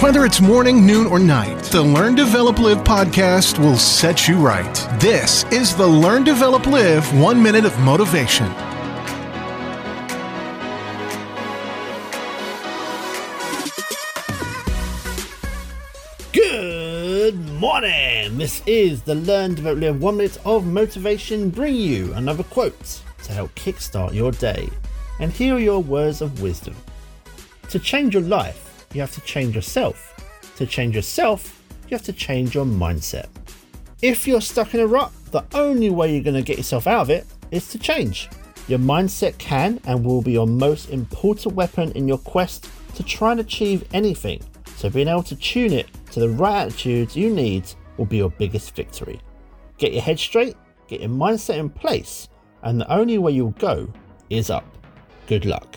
Whether it's morning, noon, or night, the Learn, Develop, Live podcast will set you right. This is the Learn, Develop, Live One Minute of Motivation. Good morning! This is the Learn, Develop, Live One Minute of Motivation, bring you another quote to help kickstart your day. And here are your words of wisdom. To change your life, you have to change yourself. To change yourself, you have to change your mindset. If you're stuck in a rut, the only way you're going to get yourself out of it is to change. Your mindset can and will be your most important weapon in your quest to try and achieve anything. So, being able to tune it to the right attitudes you need will be your biggest victory. Get your head straight, get your mindset in place, and the only way you'll go is up. Good luck.